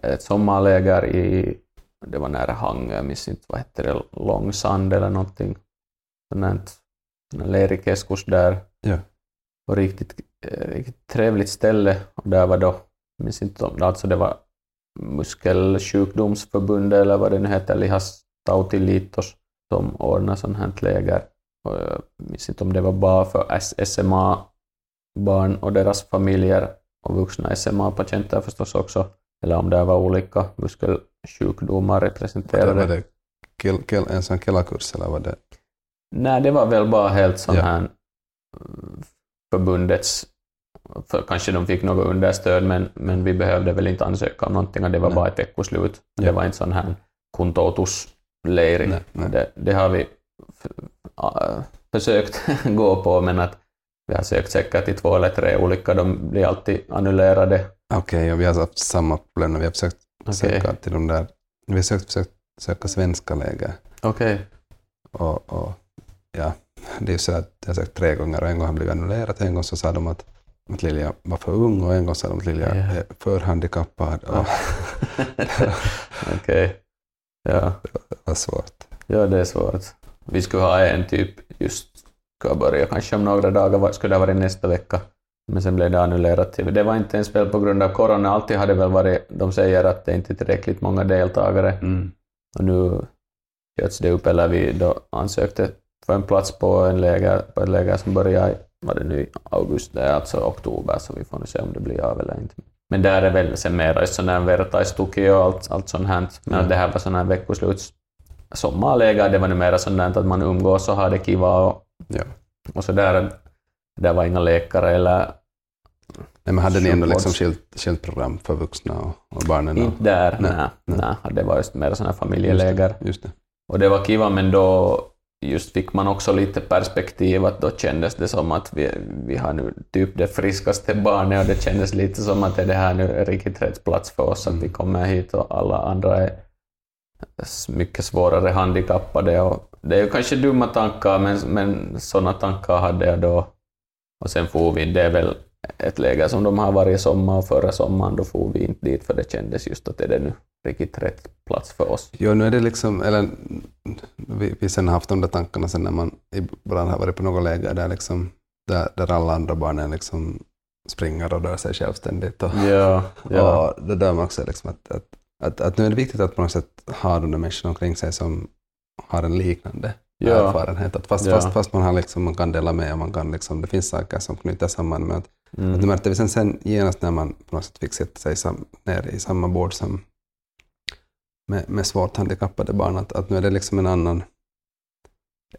S2: ett, sommarläger i, det var nära Hangö, jag minns inte vad hette det, Långsand eller någonting. Sånt lerikeskus där.
S1: Ja.
S2: Och riktigt, eh, riktigt trevligt ställe. Och där var då, jag minns inte om, alltså det var muskelsjukdomsförbundet eller vad det nu heter, Lihastautiliitos, som ordnar sånt här läger. Och jag minns inte om det var bara för SMA-barn och deras familjer och vuxna SMA-patienter förstås också, eller om det var olika muskelsjukdomar representerade.
S1: var det kel, kel, en sån Kela-kurs eller var det?
S2: Nej, det var väl bara helt sån
S1: Ja.
S2: här mm, förbundets, för kanske de fick något understöd, men, men vi behövde väl inte ansöka om någonting, och det var
S1: Nej.
S2: bara ett veckoslut.
S1: Ja.
S2: Det var inte sån här
S1: nej.
S2: Det, det har vi äh, försökt gå på, men att vi har sökt säkert till två eller tre olika, de blir alltid annullerade.
S1: Okej, och vi har haft samma problem när vi har försökt
S2: Okej,
S1: söka till de där, vi har sökt, försökt söka svenska läger.
S2: okej.
S1: Och, och ja, det är ju så att jag har sökt tre gånger och en gång har blivit annullerat. En gång så sa de att, att Lilja var för ung och en gång sa de att Lilja
S2: Ja.
S1: är för handikappad. Och
S2: Okej. Ja.
S1: det var svårt.
S2: Ja, det är svårt. Vi skulle ha en typ just, ska börja kanske om några dagar, skulle det ha varit nästa vecka, Men sen blev det annullerat. Det var inte ens väl på grund av corona, alltid hade väl varit, de säger att det inte är tillräckligt många deltagare.
S1: Mm.
S2: Och nu sköts det upp, eller vi då ansökte för en plats på, en läger, på ett läger som börjar var det nu i augusti, alltså oktober, så vi får nu se om det blir av eller inte. Men där är väl sen mera sån där vertaistuki och allt, allt sånt här. Men
S1: Mm.
S2: det här var sån här veckosluts sommarläger, det var nu mera sånt där att man umgås och har det kiva och,
S1: Ja.
S2: och så där. Det var inga läkare eller
S1: Nej, men hade ni ändå liksom skilt, skilt program för vuxna och, och barnen?
S2: Inte där,
S1: Nej,
S2: nej.
S1: nej.
S2: Det var just mer såna här
S1: just
S2: familjeläger.
S1: det, just det.
S2: Och det var kiva, men då just fick man också lite perspektiv, att då kändes det som att vi, vi har nu typ det friskaste barnet och det kändes lite som att är det här nu riktigt rätt plats för oss, att vi kommer hit och alla andra är mycket svårare handikappade. Och det är ju kanske dumma tankar, men, men sådana tankar hade jag då. Och sen får vi, det är väl ett läge som de har varje sommar och förra sommaren då får vi inte dit för det kändes just att är det nu riktigt rätt plats för oss.
S1: Jo, nu är det liksom, eller vi, vi sen har haft de där tankarna sen när man ibland har varit på något läger där, liksom, där, där alla andra barnen liksom springer och rör sig självständigt. Och,
S2: Ja, ja.
S1: och det där man också liksom att, att, att, att nu är det viktigt att på något sätt ha de där människorna omkring sig som har en liknande
S2: Ja.
S1: erfarenhet. Att fast,
S2: Ja.
S1: fast, fast man, har liksom, man kan dela med och man kan liksom, det finns saker som knyter samman med att
S2: Mm.
S1: att det märkte sen, sen genast när man på något sätt fick sätta sig sam, ner i samma bord som med, med svårt handikappade barn, att, att nu är det liksom en annan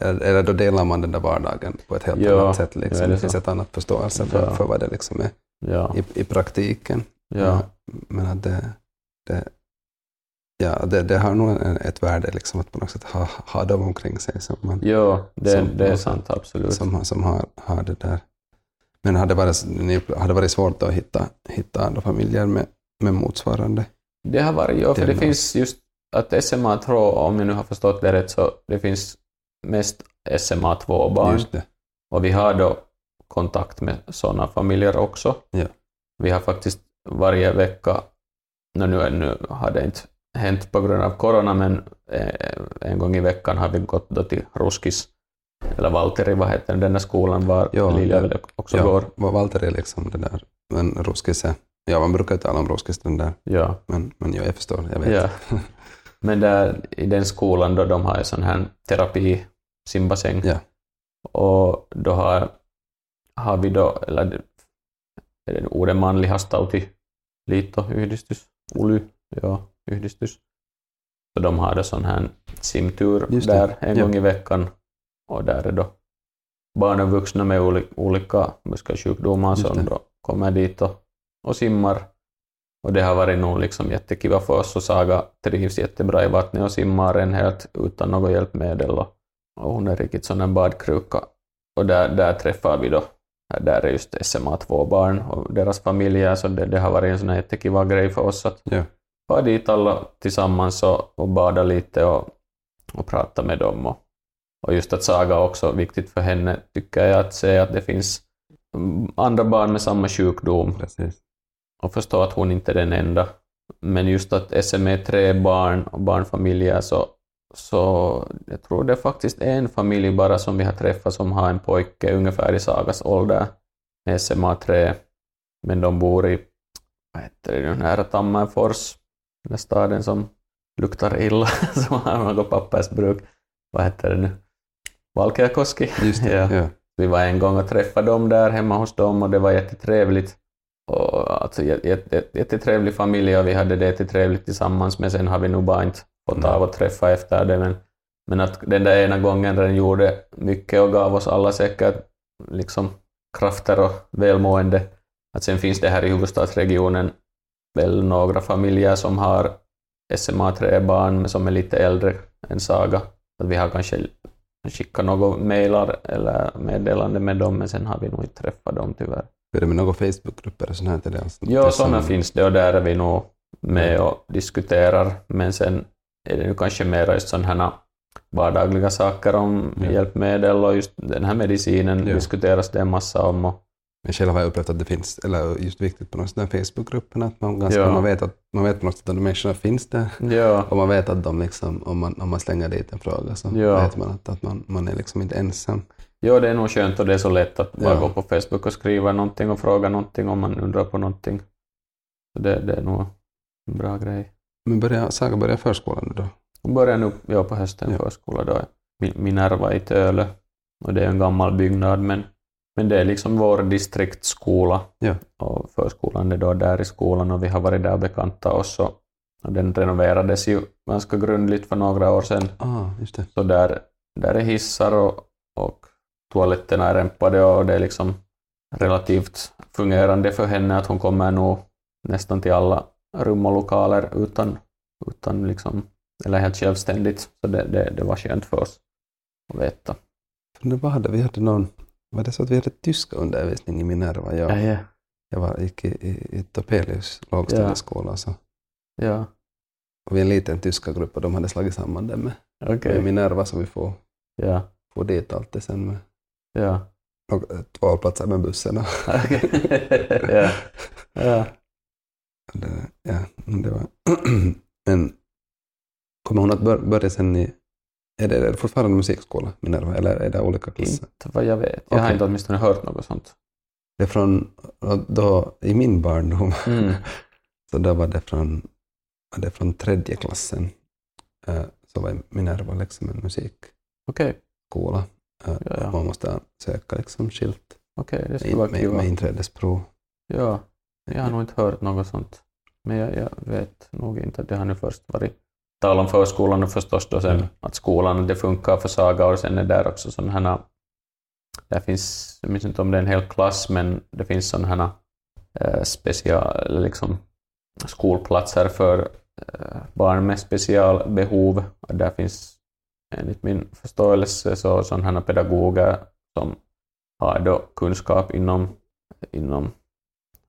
S1: eller, eller då delar man den där vardagen på ett helt
S2: Ja,
S1: annat sätt. Liksom.
S2: det
S1: det finns ett annat förståelse för,
S2: Ja.
S1: för vad det liksom är
S2: Ja,
S1: i, i praktiken.
S2: ja,
S1: Men att det, det, ja, det, det har nog ett värde liksom, att på något sätt ha, ha dem omkring sig som, man,
S2: ja det,
S1: Som-
S2: det är sant, absolut.
S1: som, som har, har det där. Men har det varit, det varit svårt att hitta, hitta andra familjer med, med motsvarande?
S2: Det har varit, ja, för det finns just att SMA tror, om jag nu har förstått det rätt, så det finns mest SMA 2-barn.
S1: Just det.
S2: Och vi har då kontakt med sådana familjer också.
S1: Ja.
S2: Vi har faktiskt varje vecka, no, nu, nu har det inte hänt på grund av corona, men eh, en gång i veckan har vi gått då till Ruskis, eller Valtteri, vad heter den där skolan var
S1: Ja,
S2: Lilja
S1: ja.
S2: också
S1: Ja,
S2: går.
S1: Vad Walter är liksom det där, men Ruskis är, ja man brukar ju tala om Ruskis den där,
S2: Ja.
S1: men, men ja, jag förstår, jag vet.
S2: Ja. Men där, i den skolan då de har ju sån här terapi, simbassäng.
S1: Ja.
S2: Och då har, har vi då, eller det- är det uuden manlihastauti liitto yhdistys, ULY, ja, yhdistys. Så de har då sån här simtur
S1: Just det,
S2: där en
S1: ja.
S2: gång i veckan. Och där är då barn och vuxna med oli- olika muskelsjukdomar som då kommer dit och, och simmar. Och det har varit nog liksom jättekiva för oss och Saga trivs jättebra i vattnet och simmar en helt utan något hjälpmedel. Och, och hon är riktigt sån en badkruka. Och där, där träffar vi då, där är just SMA två barn och deras familjer, så det, det har varit en sån här jättekiva grej för oss att
S1: Ja.
S2: vara dit alla tillsammans och, och bada lite och, och prata med dem. Och, och just att Saga också, viktigt för henne, tycker jag, att se att det finns mm, andra barn med samma sjukdom
S1: Precis.
S2: och förstå att hon inte är den enda. Men just att SM är tre barn och barnfamiljer så, så jag tror det är faktiskt en familj bara som vi har träffat som har en pojke ungefär i Sagas ålder med SMA 3. Men de bor i, vad heter det nära Tammerfors, den staden som luktar illa, som har något pappersbruk. Vad heter det nu? Valkeakoski.
S1: Just det,
S2: Ja.
S1: ja.
S2: Vi var en gång och träffade dem där hemma hos dem och det var jättetrevligt. Och alltså, jät- jät- jät- jättetrevlig familj och vi hade det jättetrevligt tillsammans men sen har vi nog bara inte fått
S1: Mm.
S2: av att träffa efter det. Men, men att den där ena gången den gjorde mycket och gav oss alla säkert liksom krafter och välmående. Att sen finns det här i huvudstadsregionen väl några familjer som har SMA-3 barn som är lite äldre än Saga. Att vi har kanske skickat några mejlar eller meddelande med dem, men sen har vi nog inte träffat dem tyvärr.
S1: Är det med några Facebookgrupper och sånt här? till det? Alltså,
S2: Ja, sådana finns det och där är vi nog med och diskuterar, men sen är det nu kanske mer just sådana här vardagliga saker om
S1: Ja.
S2: hjälpmedel och just den här medicinen
S1: Ja.
S2: diskuteras det en massa om. Och,
S1: Men själv har jag upplevt att det finns, eller just viktigt på någon sån här Facebookgrupperna, att man, ganska,
S2: Ja.
S1: man, vet att, man vet på något sätt att de människorna finns där.
S2: ja,
S1: Och man vet att de liksom, om man, om man slänger dit en fråga så
S2: Ja.
S1: vet man att, att man, man är liksom inte ensam.
S2: Jo, det är nog skönt och det är så lätt att bara
S1: Ja.
S2: gå på Facebook och skriva någonting och fråga någonting om man undrar på någonting. Så det, det är nog en bra grej.
S1: Men börja, Saga börjar förskolan nu då?
S2: Hon börjar nu ja, på hösten
S1: Ja.
S2: förskola då. Min- Minerva i Tölö. Och det är en gammal byggnad men, men det är liksom vår distriktsskola.
S1: Ja.
S2: Och förskolan är då där i skolan och vi har varit där och bekantat oss. Och, och den renoverades ju ganska grundligt för några år sedan.
S1: Ah, just det.
S2: Så där, där är hissar och, och toaletterna är rämpade och det är liksom relativt fungerande för henne att hon kommer nog nästan till alla rum och lokaler utan, utan liksom, eller helt självständigt. Så det, det, det var skönt för oss att veta.
S1: Vad hade vi? hade någon, var det så att vi hade tyska undervisning i Minerva? Jag,
S2: ja.
S1: jag var, gick i, i, i Topelius lågstadieskola så.
S2: ja.
S1: Och vi är en liten tyska grupp och de hade slagit samman det med,
S2: okej.
S1: med Minerva så vi får,
S2: Ja,
S1: får dit alltid sen med
S2: ja.
S1: och, eh, två platser med bussen.
S2: Okej. ja. ja.
S1: det, ja, det var... men kommer hon att bör, börja sen i... Är det, är det fortfarande musikskola, Minerva, eller är det olika klasser?
S2: Inte vad jag vet. Jag har
S1: Okej.
S2: inte åtminstone hört något sånt.
S1: Det är från, då, i min barndom,
S2: Mm.
S1: så då var det från, var det från tredje klassen, eh, så var Minerva liksom en musikskola.
S2: Okej,
S1: Eh,
S2: Ja, ja.
S1: Man måste söka liksom skilt
S2: okej, det skulle vara
S1: med,
S2: kul.
S1: med, med inträdesprov.
S2: Ja, jag har nog inte hört något sånt. Men jag, jag vet nog inte att det har nu först varit tal om förskolan och förstås då sen
S1: Mm.
S2: att skolan det funkar för Saga och sen är där också sådana här, där finns, jag minns inte om det är en hel klass, men det finns sådana här eh, special, liksom skolplatser för eh, barn med specialbehov. Där finns enligt min förståelse så sådana här pedagoger som har då kunskap inom, inom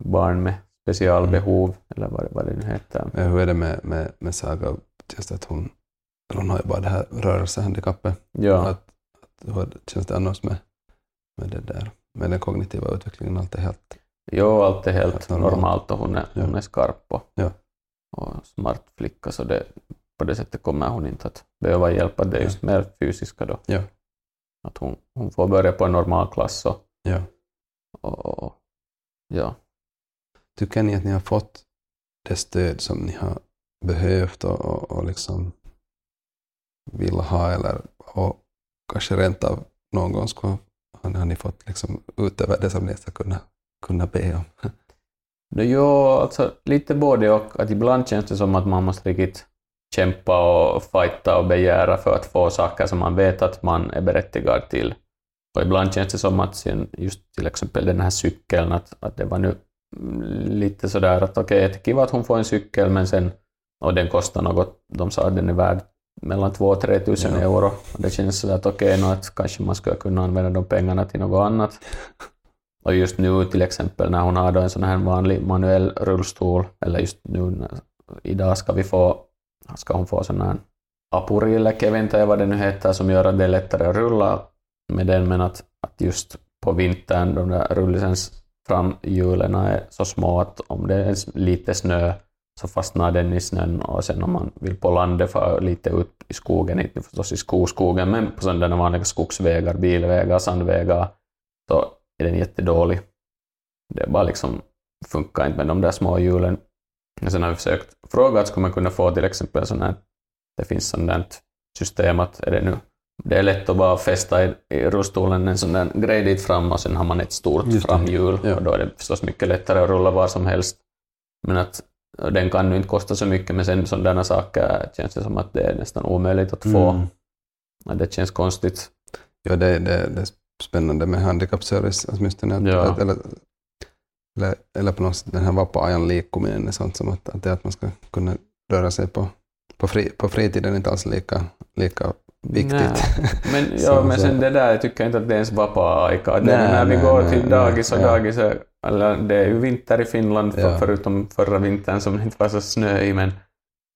S2: barn med specialbehov, eller vad, vad det nu heter.
S1: Eh, Hur är det med, med, med Saga? Just att hon, hon har ju bara det här rörelsehandikappet.
S2: Ja,
S1: Att, att, hur känns det annars med, med det där? Med den kognitiva utvecklingen, allt är helt...
S2: jo, allt är helt
S1: Helt normalt.
S2: normalt och hon är,
S1: Ja.
S2: hon är skarp och,
S1: Ja.
S2: och smart flicka, så det, på det sättet kommer hon inte att behöva hjälp. Det är just mer fysiska då.
S1: Ja.
S2: Att hon, hon får börja på en normal klass och,
S1: Ja.
S2: och, och ja.
S1: Tycker ni att ni har fått det stöd som ni har behövt och, och, och liksom vill ha eller och kanske rent av någon gång skulle, han, har ni fått liksom utöver det som ni ska kunna, kunna be om?
S2: No, jo, alltså lite både och. Att ibland känns det som att man måste riktigt kämpa och fighta och begära för att få saker som man vet att man är berättigad till. Och ibland känns det som att sen just till exempel den här cykeln, att, att det var nu lite sådär att okej, okay, kiva att hon får en cykel, men sen, och den kostar något, de sa att den är värd mellan 2 och 3 tusen
S1: Ja.
S2: euro. Och det känns sådär att okej, okay, att kanske man skulle kunna använda de pengarna till något annat. Och just nu till exempel när hon har då en sån här vanlig manuell rullstol, eller just nu när, idag ska vi få, ska hon få sån här vet inte vad det nu heter, som gör att det är lättare att rulla med den, men att, att just på vintern, de där rullisens framhjulen är så små att om det är lite snö så fastnar den i snön och sen om man vill på landet för lite ut i skogen, inte förstås i skoskogen, men på sådana vanliga skogsvägar, bilvägar, sandvägar, så är den jättedålig. Det bara liksom, funkar inte med de där små hjulen. Och sen har vi försökt fråga att skulle man kunna få till exempel sån här, det finns där system att är det nu det är lätt att bara fästa i, i rullstolen en sån där grej dit fram och sen har man ett stort framhjul
S1: Ja.
S2: och då är det förstås mycket lättare att rulla var som helst. Men att den kan nu inte kosta så mycket men sen sådana saker känns det som att det är nästan omöjligt att få.
S1: Mm.
S2: Ja, Det känns konstigt.
S1: Ja, det, det, det är spännande med handikappservice åtminstone. Att,
S2: Ja.
S1: att, eller, eller, eller på något sätt den här vapaa-ajan liikkuminen är sånt som att, att, det att man ska kunna röra sig på, på, fri, på fritiden är inte alls lika, lika viktigt.
S2: Men, ja,
S1: Så-
S2: men
S1: så-
S2: sen det där jag tycker inte att det är ens vapaa-aika. När vi går till dagis och dagis, är- eller det är ju vinter i Finland för,
S1: Ja.
S2: förutom förra vintern som inte var så snö i, men,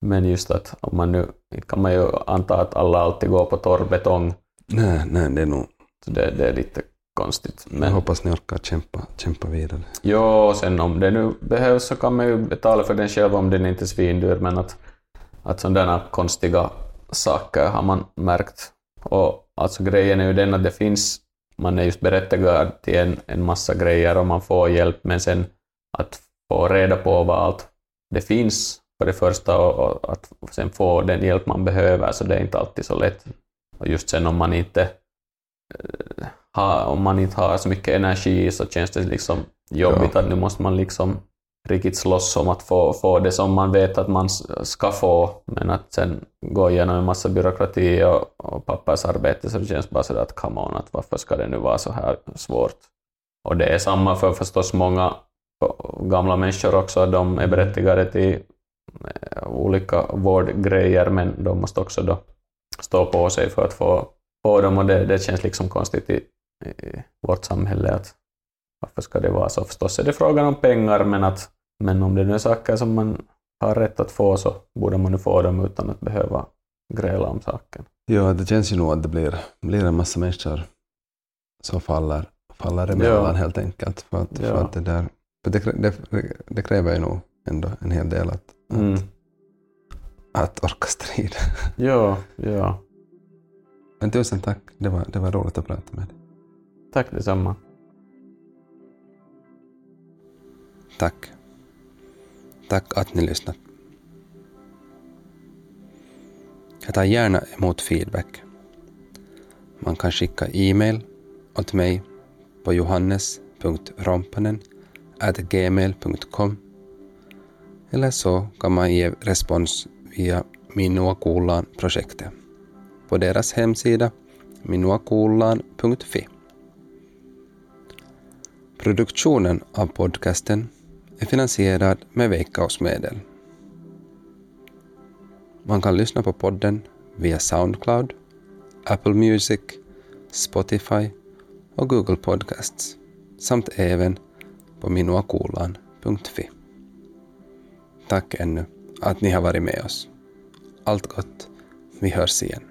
S2: men just att om man nu kan man ju anta att alla alltid går på torr betong,
S1: Nej, nej, det är nog...
S2: så det, det är lite konstigt.
S1: Jag
S2: Men
S1: hoppas ni orkar kämpa, kämpa vidare.
S2: jo, och sen om det nu behövs så kan man ju betala för den själv om den inte är svindyr, men att, att sådana konstiga saker har man märkt. Och alltså grejen är ju den att det finns man är just berättigad till en, en massa grejer och man får hjälp, men sen att få reda på vad allt det finns för det första och, och att sen få den hjälp man behöver, så det är inte alltid så lätt. Och just sen om man inte eh, har, om man inte har så mycket energi så känns det liksom jobbigt
S1: Ja.
S2: att nu måste man liksom riktigt slåss om att få, få det som man vet att man ska få, men att sen gå igenom en massa byråkrati och, och pappersarbete så det känns bara sådär att come on, att varför ska det nu vara så här svårt? Och det är samma för förstås många gamla människor också, de är berättigade till eh, olika vårdgrejer, men de måste också då stå på sig för att få, få dem och det, det känns liksom konstigt i, i vårt samhälle att varför ska det vara så? Förstås är det frågan om pengar, men, att, men om det nu är saker som man har rätt att få så borde man nu få dem utan att behöva gräla om saken.
S1: Ja, det känns ju nog att det blir, blir en massa människor som faller, faller emellan
S2: Ja.
S1: helt enkelt. För att, för
S2: Ja.
S1: att det, där, för det, det, det kräver ju nog ändå en hel del att,
S2: Mm.
S1: att orka strida.
S2: Ja, ja.
S1: Men tusen tack, det var, det var roligt att prata med dig.
S2: Tack detsamma.
S1: Tack. Tack att ni lyssnat. Jag tar gärna emot feedback. Man kan skicka e-mail åt mig på johannes.rompanen.gmail.com eller så kan man ge respons via Minuakuullaan-projektet på deras hemsida minuakuullaan.fi. Produktionen av podcasten är finansierad med Veikkausmedel. Man kan lyssna på podden via Soundcloud, Apple Music, Spotify och Google Podcasts samt även på minuakulan.fi. Tack ännu att ni har varit med oss. Allt gott. Vi hörs igen.